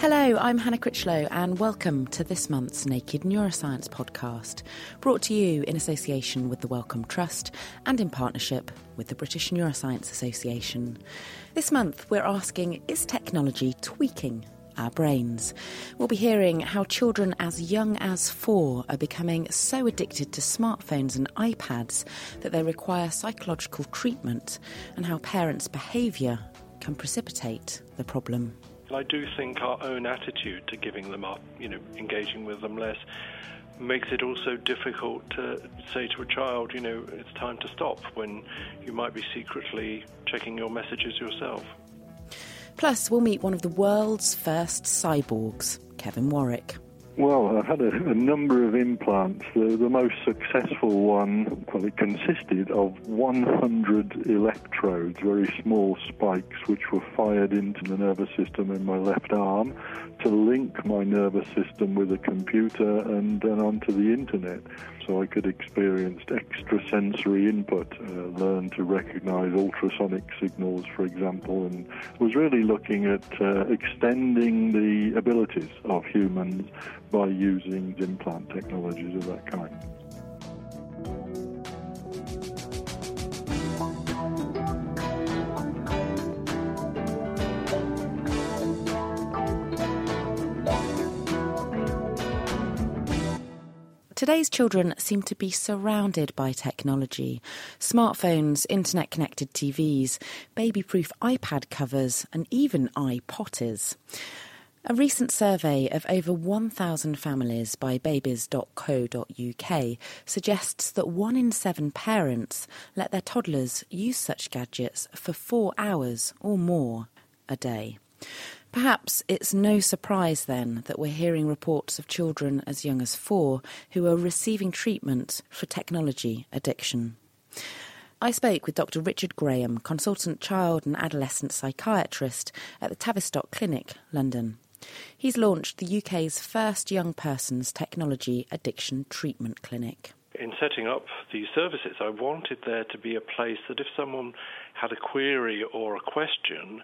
Hello, I'm Hannah Critchlow, and welcome to this month's Naked Neuroscience podcast, brought to you in association with the Wellcome Trust and in partnership with the British Neuroscience Association. This month, we're asking Is technology tweaking our brains? We'll be hearing how children as young as four are becoming so addicted to smartphones and iPads that they require psychological treatment, and how parents' behaviour can precipitate the problem. I do think our own attitude to giving them up, you know, engaging with them less, makes it also difficult to say to a child, you know, it's time to stop when you might be secretly checking your messages yourself. Plus, we'll meet one of the world's first cyborgs, Kevin Warwick. Well, I've had a, a, number of implants. The, the most successful one, well, it consisted of 100 electrodes, very small spikes, which were fired into the nervous system in my left arm to link my nervous system with a computer and then onto the internet. So I could experience extrasensory input, uh, learn to recognize ultrasonic signals, for example, and was really looking at uh, extending the abilities of humans by using implant technologies of that kind. Today's children seem to be surrounded by technology smartphones, internet connected TVs, baby proof iPad covers, and even iPotties. A recent survey of over 1,000 families by babies.co.uk suggests that one in seven parents let their toddlers use such gadgets for four hours or more a day. Perhaps it's no surprise then that we're hearing reports of children as young as four who are receiving treatment for technology addiction. I spoke with Dr. Richard Graham, consultant child and adolescent psychiatrist at the Tavistock Clinic, London. He's launched the UK's first young person's technology addiction treatment clinic. In setting up these services, I wanted there to be a place that if someone had a query or a question,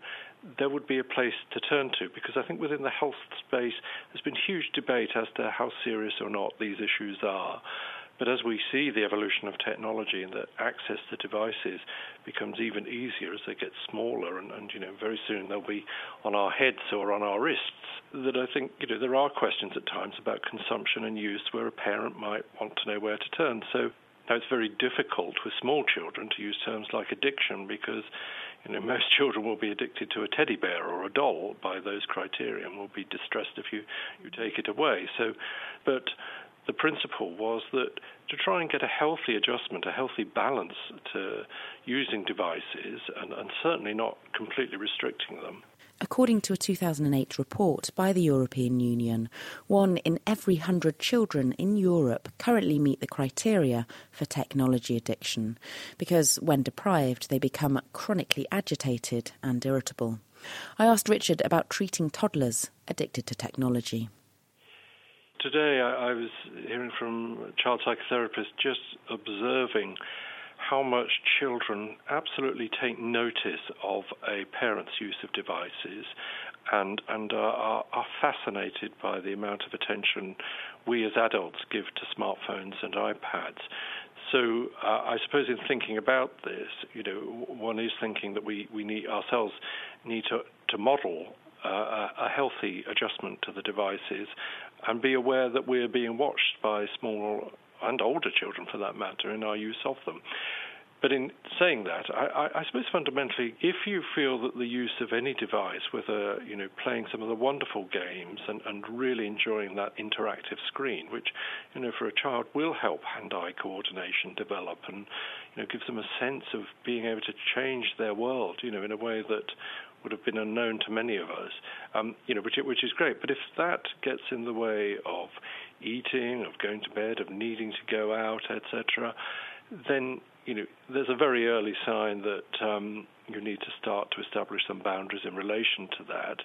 there would be a place to turn to because I think within the health space there's been huge debate as to how serious or not these issues are. But as we see the evolution of technology and that access to devices becomes even easier as they get smaller, and, and, you know very soon they'll be on our heads or on our wrists, that I think you know there are questions at times about consumption and use where a parent might want to know where to turn. So now it's very difficult with small children to use terms like addiction because you know, most children will be addicted to a teddy bear or a doll by those criteria and will be distressed if you, you take it away. So, but the principle was that to try and get a healthy adjustment, a healthy balance to using devices, and, and certainly not completely restricting them, According to a 2008 report by the European Union, one in every hundred children in Europe currently meet the criteria for technology addiction because, when deprived, they become chronically agitated and irritable. I asked Richard about treating toddlers addicted to technology. Today, I, I was hearing from child psychotherapists just observing how much children absolutely take notice of a parent's use of devices and, and are, are fascinated by the amount of attention we as adults give to smartphones and iPads. So uh, I suppose in thinking about this, you know, one is thinking that we, we need ourselves need to, to model uh, a healthy adjustment to the devices and be aware that we're being watched by small and older children for that matter in our use of them. but in saying that, I, I, suppose fundamentally, if you feel that the use of any device, whether you know playing some of the wonderful games and, and really enjoying that interactive screen, which you know for a child will help hand-eye coordination develop and you know gives them a sense of being able to change their world, you know, in a way that would have been unknown to many of us, um, you know, which which is great. But if that gets in the way of eating, of going to bed, of needing to go out, etc., then you know there's a very early sign that um, you need to start to establish some boundaries in relation to that.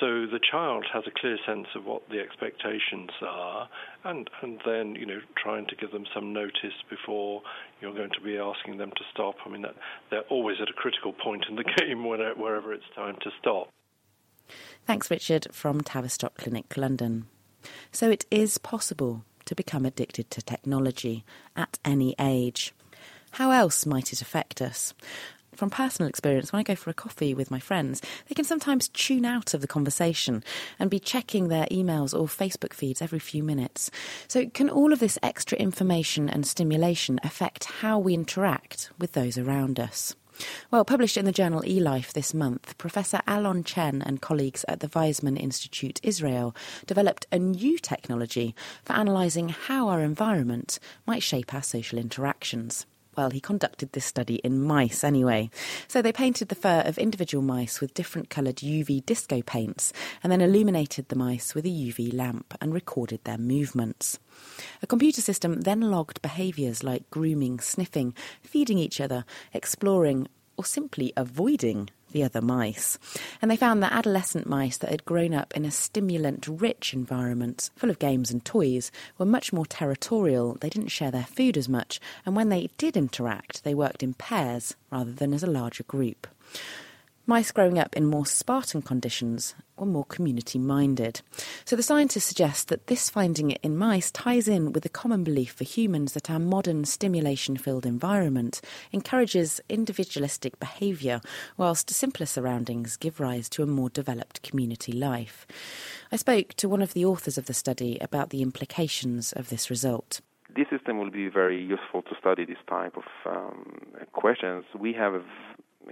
So the child has a clear sense of what the expectations are, and and then you know trying to give them some notice before you're going to be asking them to stop. I mean that they're always at a critical point in the game wherever it's time to stop. Thanks, Richard, from Tavistock Clinic, London. So it is possible to become addicted to technology at any age. How else might it affect us? From personal experience, when I go for a coffee with my friends, they can sometimes tune out of the conversation and be checking their emails or Facebook feeds every few minutes. So, can all of this extra information and stimulation affect how we interact with those around us? Well, published in the journal eLife this month, Professor Alon Chen and colleagues at the Weizmann Institute Israel developed a new technology for analysing how our environment might shape our social interactions. Well, he conducted this study in mice anyway. So they painted the fur of individual mice with different coloured UV disco paints and then illuminated the mice with a UV lamp and recorded their movements. A computer system then logged behaviours like grooming, sniffing, feeding each other, exploring, or simply avoiding the other mice. And they found that adolescent mice that had grown up in a stimulant rich environment, full of games and toys, were much more territorial. They didn't share their food as much, and when they did interact, they worked in pairs rather than as a larger group. Mice growing up in more Spartan conditions were more community minded. So the scientists suggest that this finding in mice ties in with the common belief for humans that our modern stimulation filled environment encourages individualistic behaviour, whilst simpler surroundings give rise to a more developed community life. I spoke to one of the authors of the study about the implications of this result this system will be very useful to study this type of um, questions. We have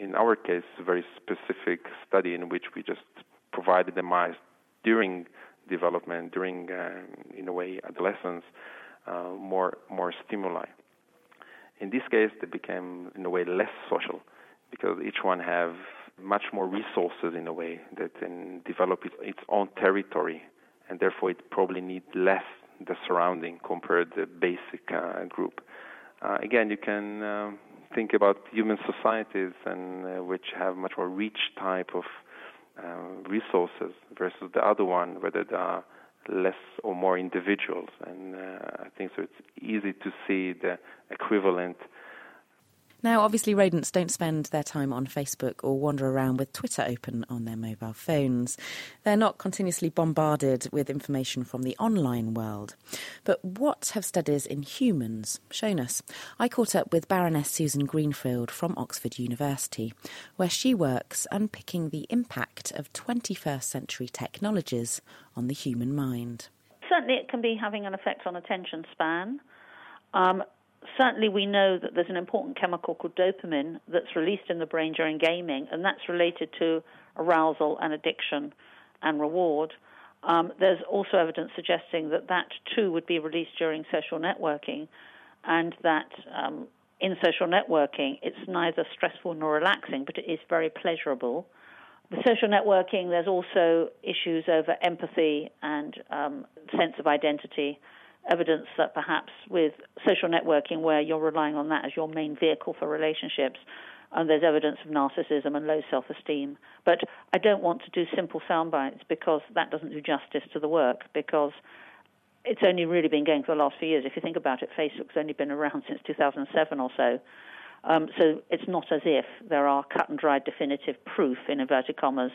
in our case, a very specific study in which we just provided the mice during development, during, uh, in a way, adolescence, uh, more more stimuli. In this case, they became, in a way, less social because each one have much more resources in a way that can develop its, its own territory, and therefore it probably need less the surrounding compared to the basic uh, group. Uh, again, you can um, think about human societies and uh, which have much more rich type of uh, resources versus the other one, whether they are less or more individuals. And uh, I think so. It's easy to see the equivalent now, obviously, rodents don't spend their time on Facebook or wander around with Twitter open on their mobile phones. They're not continuously bombarded with information from the online world. But what have studies in humans shown us? I caught up with Baroness Susan Greenfield from Oxford University, where she works unpicking the impact of 21st century technologies on the human mind. Certainly, it can be having an effect on attention span. Um, certainly we know that there's an important chemical called dopamine that's released in the brain during gaming, and that's related to arousal and addiction and reward. Um, there's also evidence suggesting that that too would be released during social networking, and that um, in social networking it's neither stressful nor relaxing, but it is very pleasurable. With social networking, there's also issues over empathy and um, sense of identity evidence that perhaps with social networking, where you're relying on that as your main vehicle for relationships, and there's evidence of narcissism and low self esteem. But I don't want to do simple sound bites because that doesn't do justice to the work, because it's only really been going for the last few years. If you think about it, Facebook's only been around since 2007 or so. Um, so it's not as if there are cut and dried definitive proof, in inverted commas,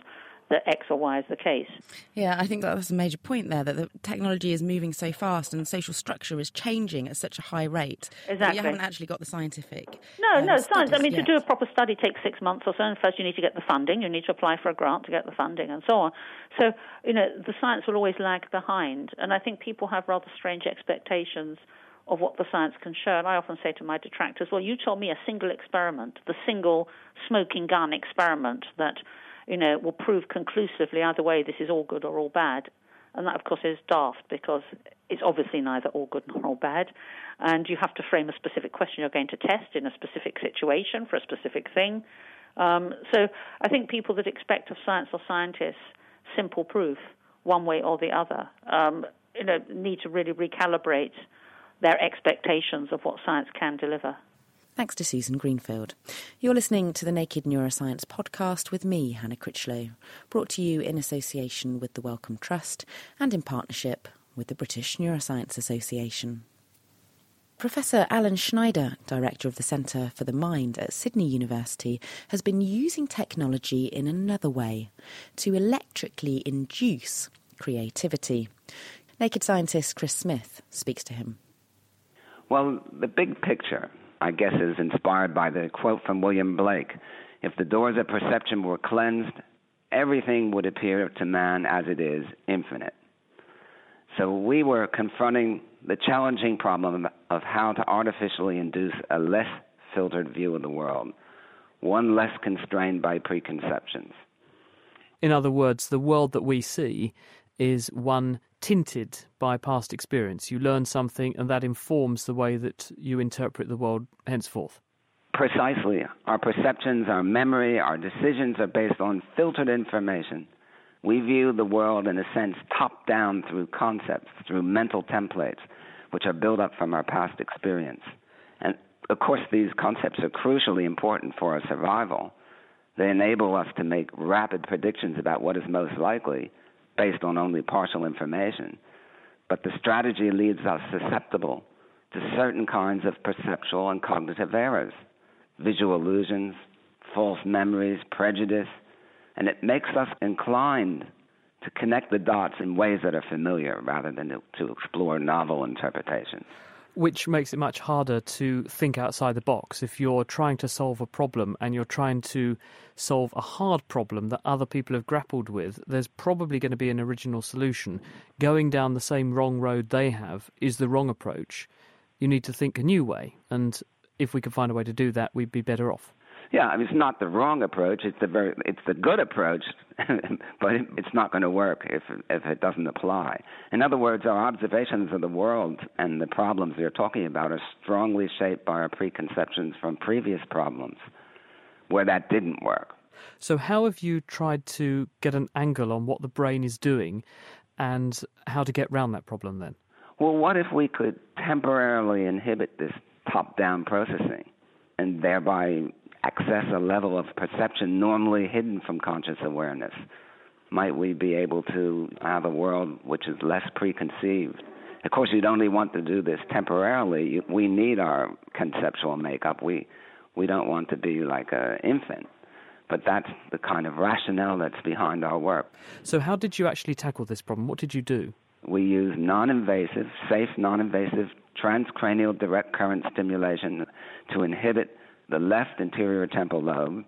that X or Y is the case. Yeah, I think that's a major point there that the technology is moving so fast and social structure is changing at such a high rate. Exactly. you haven't actually got the scientific. No, um, no, science. I mean, yet. to do a proper study takes six months or so, and first you need to get the funding, you need to apply for a grant to get the funding, and so on. So, you know, the science will always lag behind, and I think people have rather strange expectations of what the science can show. And I often say to my detractors, well, you told me a single experiment, the single smoking gun experiment that, you know, will prove conclusively either way this is all good or all bad. And that, of course, is daft because it's obviously neither all good nor all bad. And you have to frame a specific question you're going to test in a specific situation for a specific thing. Um, so I think people that expect of science or scientists simple proof, one way or the other, um, you know, need to really recalibrate their expectations of what science can deliver. Thanks to Susan Greenfield. You're listening to the Naked Neuroscience podcast with me, Hannah Critchlow, brought to you in association with the Wellcome Trust and in partnership with the British Neuroscience Association. Professor Allan Snyder, director of the Centre for the Mind at Sydney University, has been using technology in another way to electrically induce creativity. Naked scientist Chris Smith speaks to him. Well, the big picture, I guess, is inspired by the quote from William Blake If the doors of perception were cleansed, everything would appear to man as it is infinite. So we were confronting the challenging problem of how to artificially induce a less filtered view of the world, one less constrained by preconceptions. In other words, the world that we see is one tinted by past experience. You learn something, and that informs the way that you interpret the world henceforth. Precisely. Our perceptions, our memory, our decisions are based on filtered information. We view the world, in a sense, top down through concepts, through mental templates, which are built up from our past experience. And of course, these concepts are crucially important for our survival. They enable us to make rapid predictions about what is most likely based on only partial information. But the strategy leaves us susceptible to certain kinds of perceptual and cognitive errors, visual illusions, false memories, prejudice, and it makes us inclined to connect the dots in ways that are familiar rather than to, to explore novel interpretations which makes it much harder to think outside the box. If you're trying to solve a problem and you're trying to solve a hard problem that other people have grappled with, there's probably going to be an original solution. Going down the same wrong road they have is the wrong approach. You need to think a new way, and if we could find a way to do that, we'd be better off. Yeah, I mean, it's not the wrong approach. It's the very, it's the good approach, but it's not going to work if if it doesn't apply. In other words, our observations of the world and the problems we are talking about are strongly shaped by our preconceptions from previous problems, where that didn't work. So, how have you tried to get an angle on what the brain is doing, and how to get around that problem? Then, well, what if we could temporarily inhibit this top-down processing? and thereby access a level of perception normally hidden from conscious awareness? Might we be able to have a world which is less preconceived? Of course, you'd only want to do this temporarily. We need our conceptual makeup. We we don't want to be like an infant, but that's the kind of rationale that's behind our work. So, how did you actually tackle this problem? What did you do? We use non-invasive, safe, non-invasive transcranial direct current stimulation to inhibit the left anterior temporal lobe.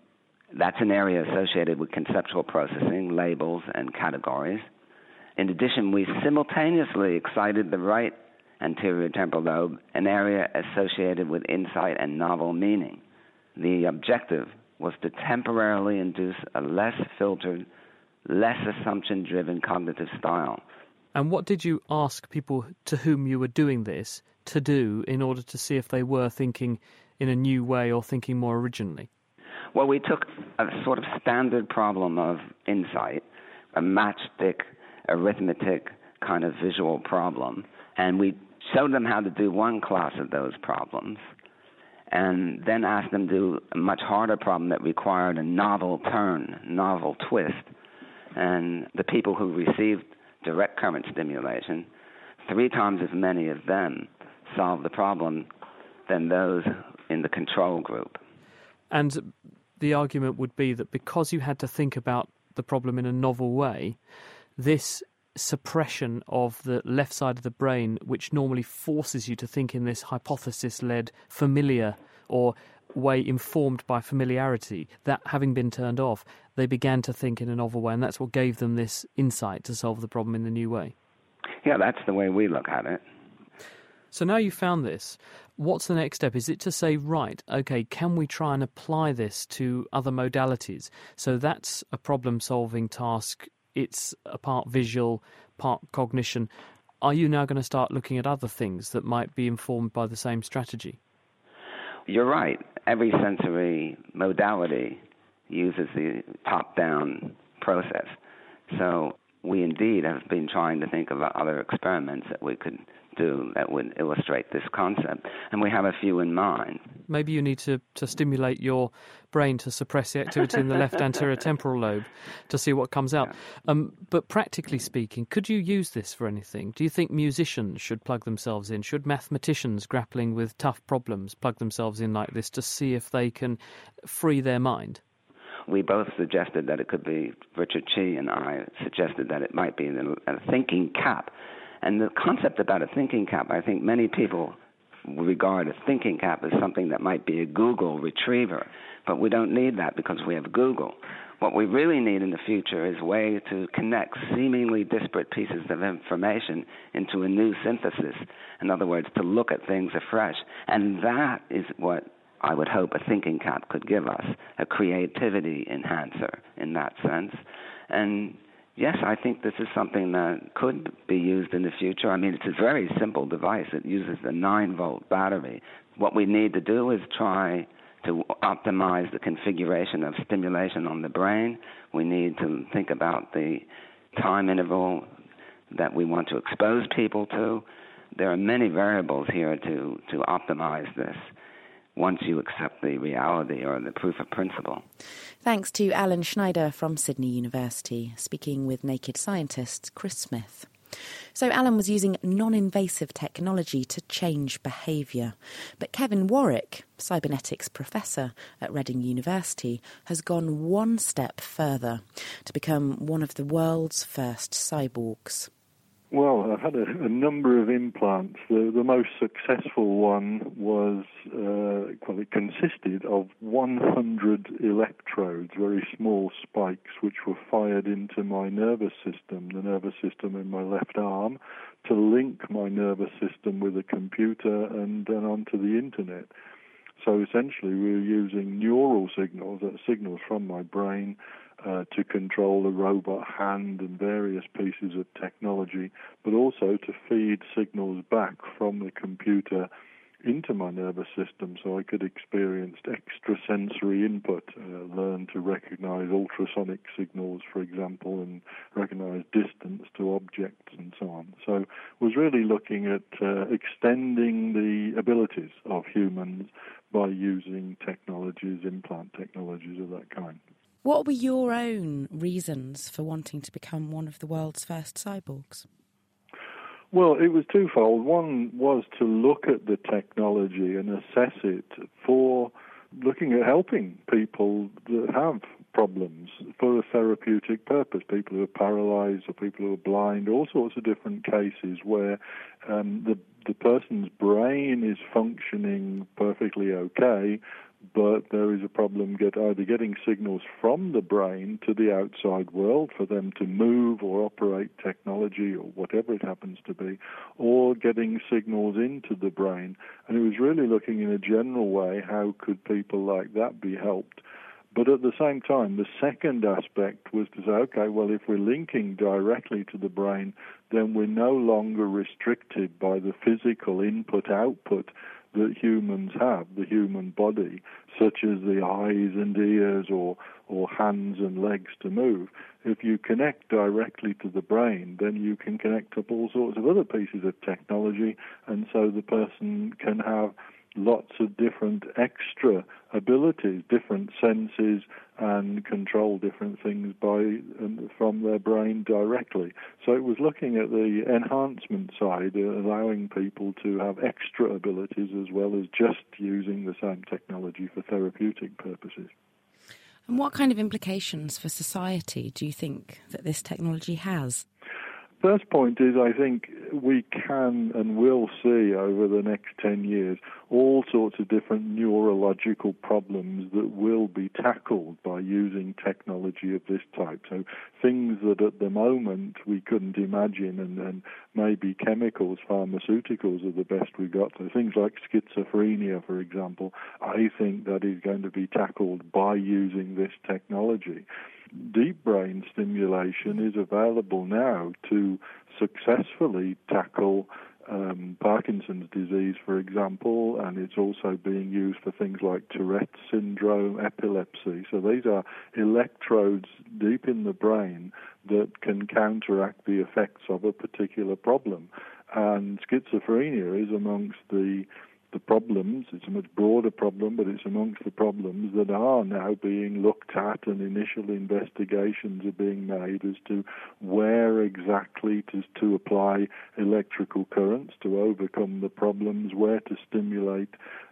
That's an area associated with conceptual processing, labels, and categories. In addition, we simultaneously excited the right anterior temporal lobe, an area associated with insight and novel meaning. The objective was to temporarily induce a less filtered, less assumption driven cognitive style. And what did you ask people to whom you were doing this to do in order to see if they were thinking in a new way or thinking more originally? Well, we took a sort of standard problem of insight, a matchstick arithmetic kind of visual problem, and we showed them how to do one class of those problems, and then asked them to do a much harder problem that required a novel turn, novel twist. And the people who received direct current stimulation, three times as many of them solved the problem than those in the control group. And the argument would be that because you had to think about the problem in a novel way, this suppression of the left side of the brain, which normally forces you to think in this hypothesis led, familiar, or way informed by familiarity, that having been turned off, they began to think in a novel way, and that's what gave them this insight to solve the problem in the new way. Yeah, that's the way we look at it. So now you've found this, what's the next step? Is it to say, right, okay, can we try and apply this to other modalities? So that's a problem solving task. It's a part visual, part cognition. Are you now going to start looking at other things that might be informed by the same strategy? You're right. Every sensory modality uses the top down process. So we indeed have been trying to think of other experiments that we could do that would illustrate this concept, and we have a few in mind. Maybe you need to, to stimulate your brain to suppress the activity in the left anterior temporal lobe to see what comes out. Um, but practically speaking, could you use this for anything? Do you think musicians should plug themselves in? Should mathematicians grappling with tough problems plug themselves in like this to see if they can free their mind? We both suggested that it could be Richard Chi and I suggested that it might be a thinking cap and the concept about a thinking cap, I think many people regard a thinking cap as something that might be a Google retriever, but we don't need that because we have Google. What we really need in the future is a way to connect seemingly disparate pieces of information into a new synthesis. In other words, to look at things afresh. And that is what I would hope a thinking cap could give us a creativity enhancer in that sense. And Yes, I think this is something that could be used in the future. I mean, it's a very simple device. It uses a 9 volt battery. What we need to do is try to optimize the configuration of stimulation on the brain. We need to think about the time interval that we want to expose people to. There are many variables here to, to optimize this once you accept the reality or the proof of principle. Thanks to Allan Snyder from Sydney University, speaking with Naked Scientist Chris Smith. So, Allan was using non invasive technology to change behaviour. But Kevin Warwick, cybernetics professor at Reading University, has gone one step further to become one of the world's first cyborgs. Well, I've had a, a number of implants. The, the, most successful one was, uh, well, it consisted of 100 electrodes, very small spikes, which were fired into my nervous system, the nervous system in my left arm, to link my nervous system with a computer and then onto the internet. So essentially, we were using neural signals, uh, signals from my brain uh, to control a robot hand and various pieces of technology, but also to feed signals back from the computer into my nervous system so I could experience extrasensory input, uh, learn to recognize ultrasonic signals, for example, and recognize distance to objects and so on. So was really looking at uh, extending the abilities of humans by using technologies, implant technologies of that kind. What were your own reasons for wanting to become one of the world's first cyborgs? Well, it was twofold. One was to look at the technology and assess it for looking at helping people that have problems for a therapeutic purpose. People who are paralyzed or people who are blind, all sorts of different cases where um, the the person's brain is functioning perfectly okay, but there is a problem get either getting signals from the brain to the outside world for them to move or operate technology or whatever it happens to be, or getting signals into the brain. And it was really looking in a general way how could people like that be helped. But at the same time, the second aspect was to say, okay, well, if we're linking directly to the brain, then we're no longer restricted by the physical input output that humans have, the human body, such as the eyes and ears or, or hands and legs to move. If you connect directly to the brain, then you can connect up all sorts of other pieces of technology, and so the person can have lots of different extra abilities, different senses, and control different things by um, from their brain directly. So it was looking at the enhancement side, uh, allowing people to have extra abilities as well as just using the same technology for therapeutic purposes. And what kind of implications for society do you think that this technology has? First point is I think we can and will see over the next 10 years all sorts of different neurological problems that will be tackled by using technology of this type. So things that at the moment we couldn't imagine, and, and maybe chemicals, pharmaceuticals are the best we've got. So things like schizophrenia, for example, I think that is going to be tackled by using this technology deep brain stimulation is available now to successfully tackle um, Parkinson's disease, for example, and it's also being used for things like Tourette's syndrome, epilepsy. So these are electrodes deep in the brain that can counteract the effects of a particular problem. And schizophrenia is amongst the the problems. It's a much broader problem, but it's amongst the problems that are now being looked at, and initial investigations are being made as to where exactly to, to apply electrical currents to overcome the problems, where to stimulate.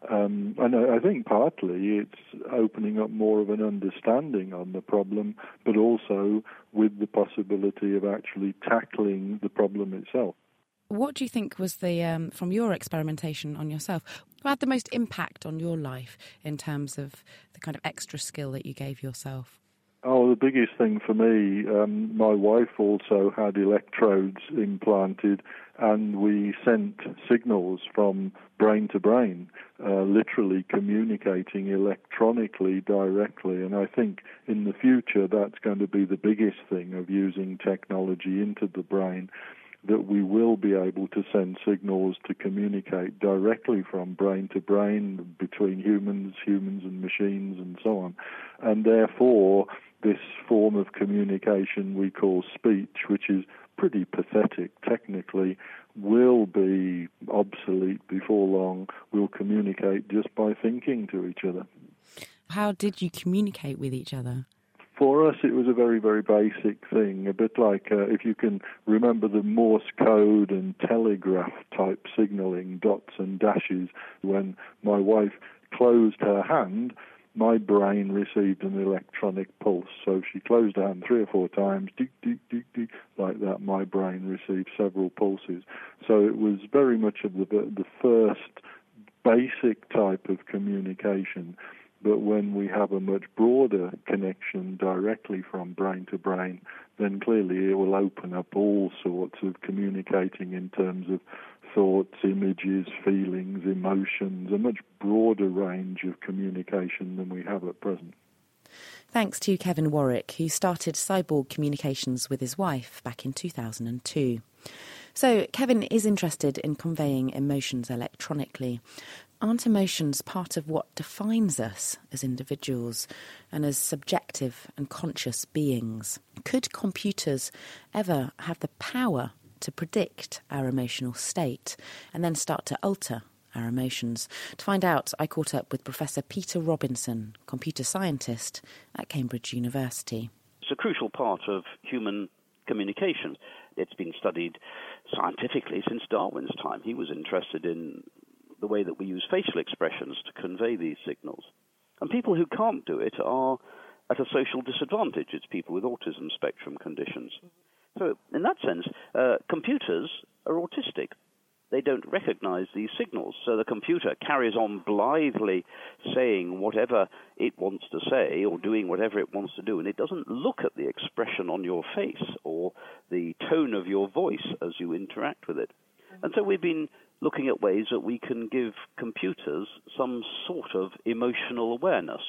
Um, and I, I think partly it's opening up more of an understanding on the problem, but also with the possibility of actually tackling the problem itself. What do you think was the, um, from your experimentation on yourself, what had the most impact on your life in terms of the kind of extra skill that you gave yourself? Oh, the biggest thing for me, um, my wife also had electrodes implanted, and we sent signals from brain to brain, uh, literally communicating electronically directly. And I think in the future that's going to be the biggest thing of using technology into the brain that we will be able to send signals to communicate directly from brain to brain between humans, humans and machines, and so on. And therefore, this form of communication we call speech, which is pretty pathetic technically, will be obsolete before long. We'll communicate just by thinking to each other. How did you communicate with each other? For us, it was a very, very basic thing, a bit like uh, if you can remember the Morse code and telegraph type signaling, dots and dashes. When my wife closed her hand, my brain received an electronic pulse. So she closed her hand three or four times, deek, deek, deek, deek, like that, my brain received several pulses. So it was very much of the, the first basic type of communication but when we have a much broader connection directly from brain to brain, then clearly it will open up all sorts of communicating in terms of thoughts, images, feelings, emotions, a much broader range of communication than we have at present. Thanks to Kevin Warwick, who started Cyborg Communications with his wife back in 2002. So, Kevin is interested in conveying emotions electronically, aren't emotions part of what defines us as individuals and as subjective and conscious beings? Could computers ever have the power to predict our emotional state and then start to alter our emotions? To find out, I caught up with Professor Peter Robinson, computer scientist at Cambridge University. It's a crucial part of human communication. It's been studied scientifically since Darwin's time. He was interested in the way that we use facial expressions to convey these signals. And people who can't do it are at a social disadvantage. It's people with autism spectrum conditions. So, in that sense, uh, computers are autistic. They don't recognize these signals. So the computer carries on blithely saying whatever it wants to say or doing whatever it wants to do, and it doesn't look at the expression on your face or the tone of your voice as you interact with it. And so we've been looking at ways that we can give computers some sort of emotional awareness.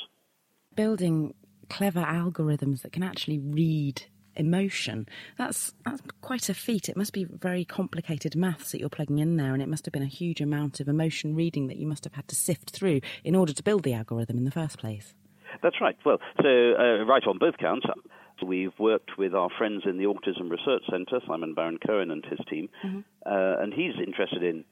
Building clever algorithms that can actually read emotion. That's that's quite a feat. It must be very complicated maths that you're plugging in there, and it must have been a huge amount of emotion reading that you must have had to sift through in order to build the algorithm in the first place. That's right. Well, so uh, right on both counts. We've worked with our friends in the Autism Research Centre, Simon Baron Cohen and his team, mm-hmm. uh, and he's interested in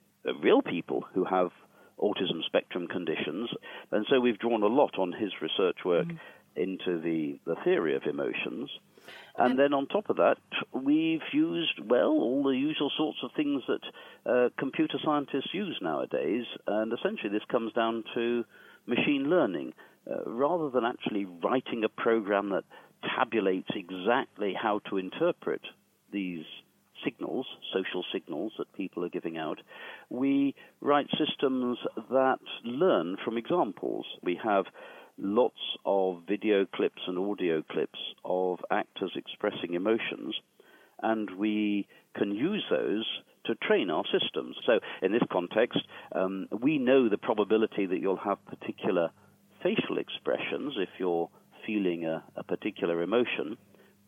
real people who have autism spectrum conditions. And so we've drawn a lot on his research work mm. into the, the theory of emotions. And then on top of that, we've used, well, all the usual sorts of things that uh, computer scientists use nowadays. And essentially, this comes down to machine learning. Uh, rather than actually writing a program that tabulates exactly how to interpret these signals, social signals that people are giving out. We write systems that learn from examples. We have lots of video clips and audio clips of actors expressing emotions, and we can use those to train our systems. So, in this context, um, we know the probability that you'll have particular facial expressions if you're feeling a, a particular emotion.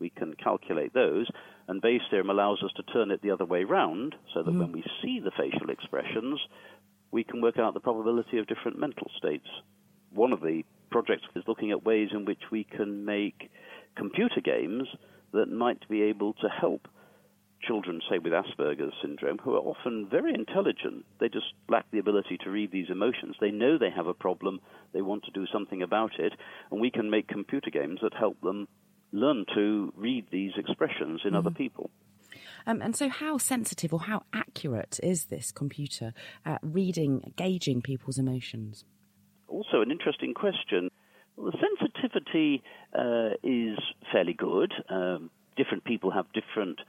We can calculate those, and Bayes' theorem allows us to turn it the other way round so that mm. when we see the facial expressions, we can work out the probability of different mental states. One of the projects is looking at ways in which we can make computer games that might be able to help children, say with Asperger's syndrome, who are often very intelligent. They just lack the ability to read these emotions. They know they have a problem, they want to do something about it, and we can make computer games that help them learn to read these expressions in mm other people. Um, and so, how sensitive or how accurate is this computer at reading, gauging people's emotions? Also, an interesting question. Well, the sensitivity uh, is fairly good. Um, different people have different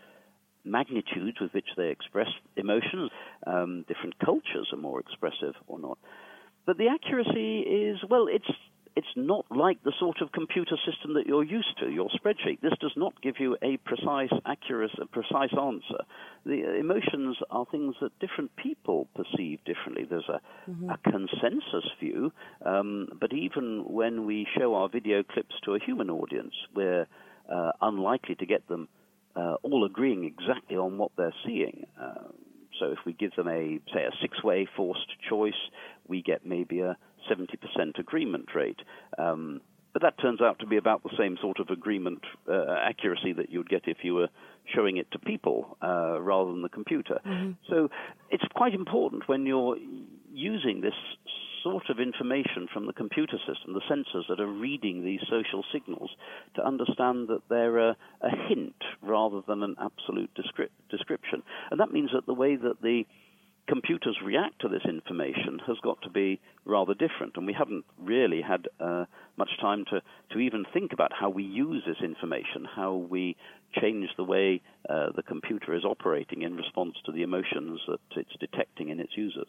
magnitudes with which they express emotions. Um, different cultures are more expressive or not. But the accuracy is, well, it's it's not like the sort of computer system that you're used to, your spreadsheet. This does not give you a precise, accurate, a precise answer. The emotions are things that different people perceive differently. There's a, mm-hmm. a consensus view, um, but even when we show our video clips to a human audience, we're uh, unlikely to get them uh, all agreeing exactly on what they're seeing. Uh, so if we give them a, say, a six-way forced choice, we get maybe a 70% agreement rate. Um, but that turns out to be about the same sort of agreement uh, accuracy that you'd get if you were showing it to people uh, rather than the computer. Mm-hmm. So it's quite important when you're using this sort of information from the computer system, the sensors that are reading these social signals, to understand that they're a, a hint rather than an absolute descri- description. And that means that the way that the computers react to this information has got to be rather different. And we haven't really had uh, much time to, to even think about how we use this information, how we change the way uh, the computer is operating in response to the emotions that it's detecting in its users.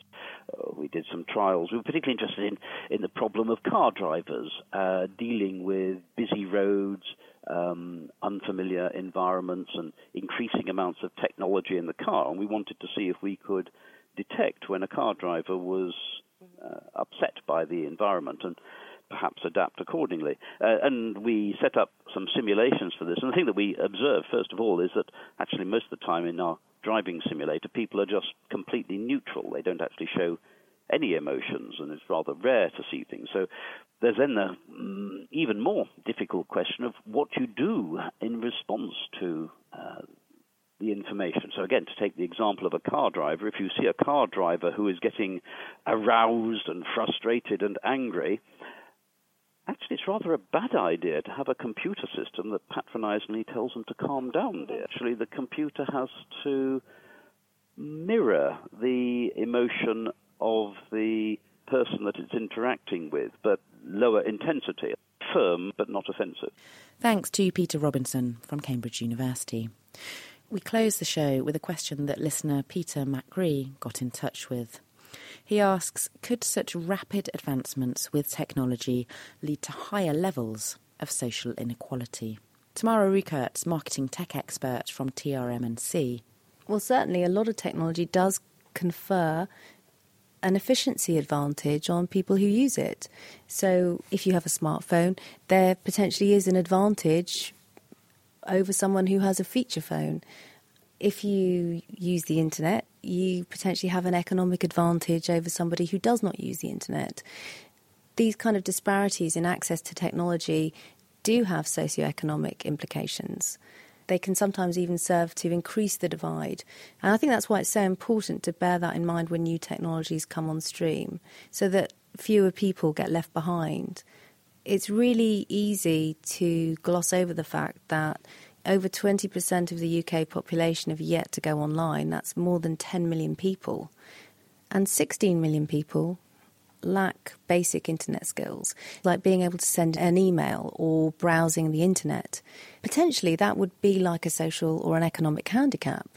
Uh, we did some trials. We were particularly interested in, in the problem of car drivers uh, dealing with busy roads. Um, unfamiliar environments and increasing amounts of technology in the car, and we wanted to see if we could detect when a car driver was uh, upset by the environment and perhaps adapt accordingly. Uh, and we set up some simulations for this. And the thing that we observe, first of all, is that actually most of the time in our driving simulator, people are just completely neutral. They don't actually show any emotions, and it's rather rare to see things. So there's then the mm, even more difficult question of what you do in response to uh, the information. So, again, to take the example of a car driver, if you see a car driver who is getting aroused and frustrated and angry, actually, it's rather a bad idea to have a computer system that patronizingly tells them to calm down. Actually, the computer has to mirror the emotion of the person that it's interacting with, but lower intensity. Firm, but not offensive. Thanks to Peter Robinson from Cambridge University. We close the show with a question that listener Peter MacRee got in touch with. He asks Could such rapid advancements with technology lead to higher levels of social inequality? Tamara Rukert's marketing tech expert from TRMNC. Well, certainly a lot of technology does confer an efficiency advantage on people who use it. So if you have a smartphone, there potentially is an advantage over someone who has a feature phone. If you use the internet, you potentially have an economic advantage over somebody who does not use the internet. These kind of disparities in access to technology do have socioeconomic implications. They can sometimes even serve to increase the divide. And I think that's why it's so important to bear that in mind when new technologies come on stream, so that fewer people get left behind it's really easy to gloss over the fact that over 20% of the UK population have yet to go online. That's more than 10 million people. And 16 million people lack basic internet skills, like being able to send an email or browsing the internet. Potentially, that would be like a social or an economic handicap.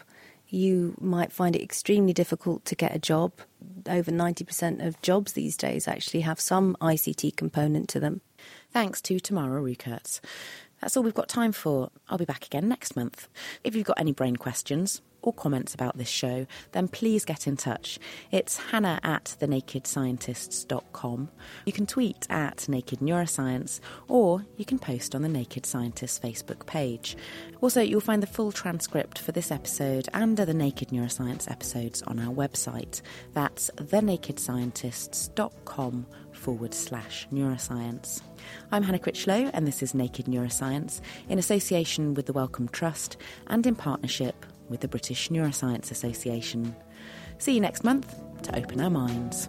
you might find it extremely difficult to get a job. Over 90% of jobs these days actually have some ICT component to them. Thanks to Tamara Rukertz. That's all we've got time for. I'll be back again next month. If you've got any brain questions or comments about this show, then please get in touch. It's hannah at thenakedscientists.com. You can tweet at Naked Neuroscience or you can post on the Naked Scientists Facebook page. Also, you'll find the full transcript for this episode and other Naked Neuroscience episodes on our website. That's thenakedscientists.com forward slash neuroscience. I'm Hannah Critchlow, and this is Naked Neuroscience in association with the Wellcome Trust and in partnership with the British Neuroscience Association. See you next month to open our minds.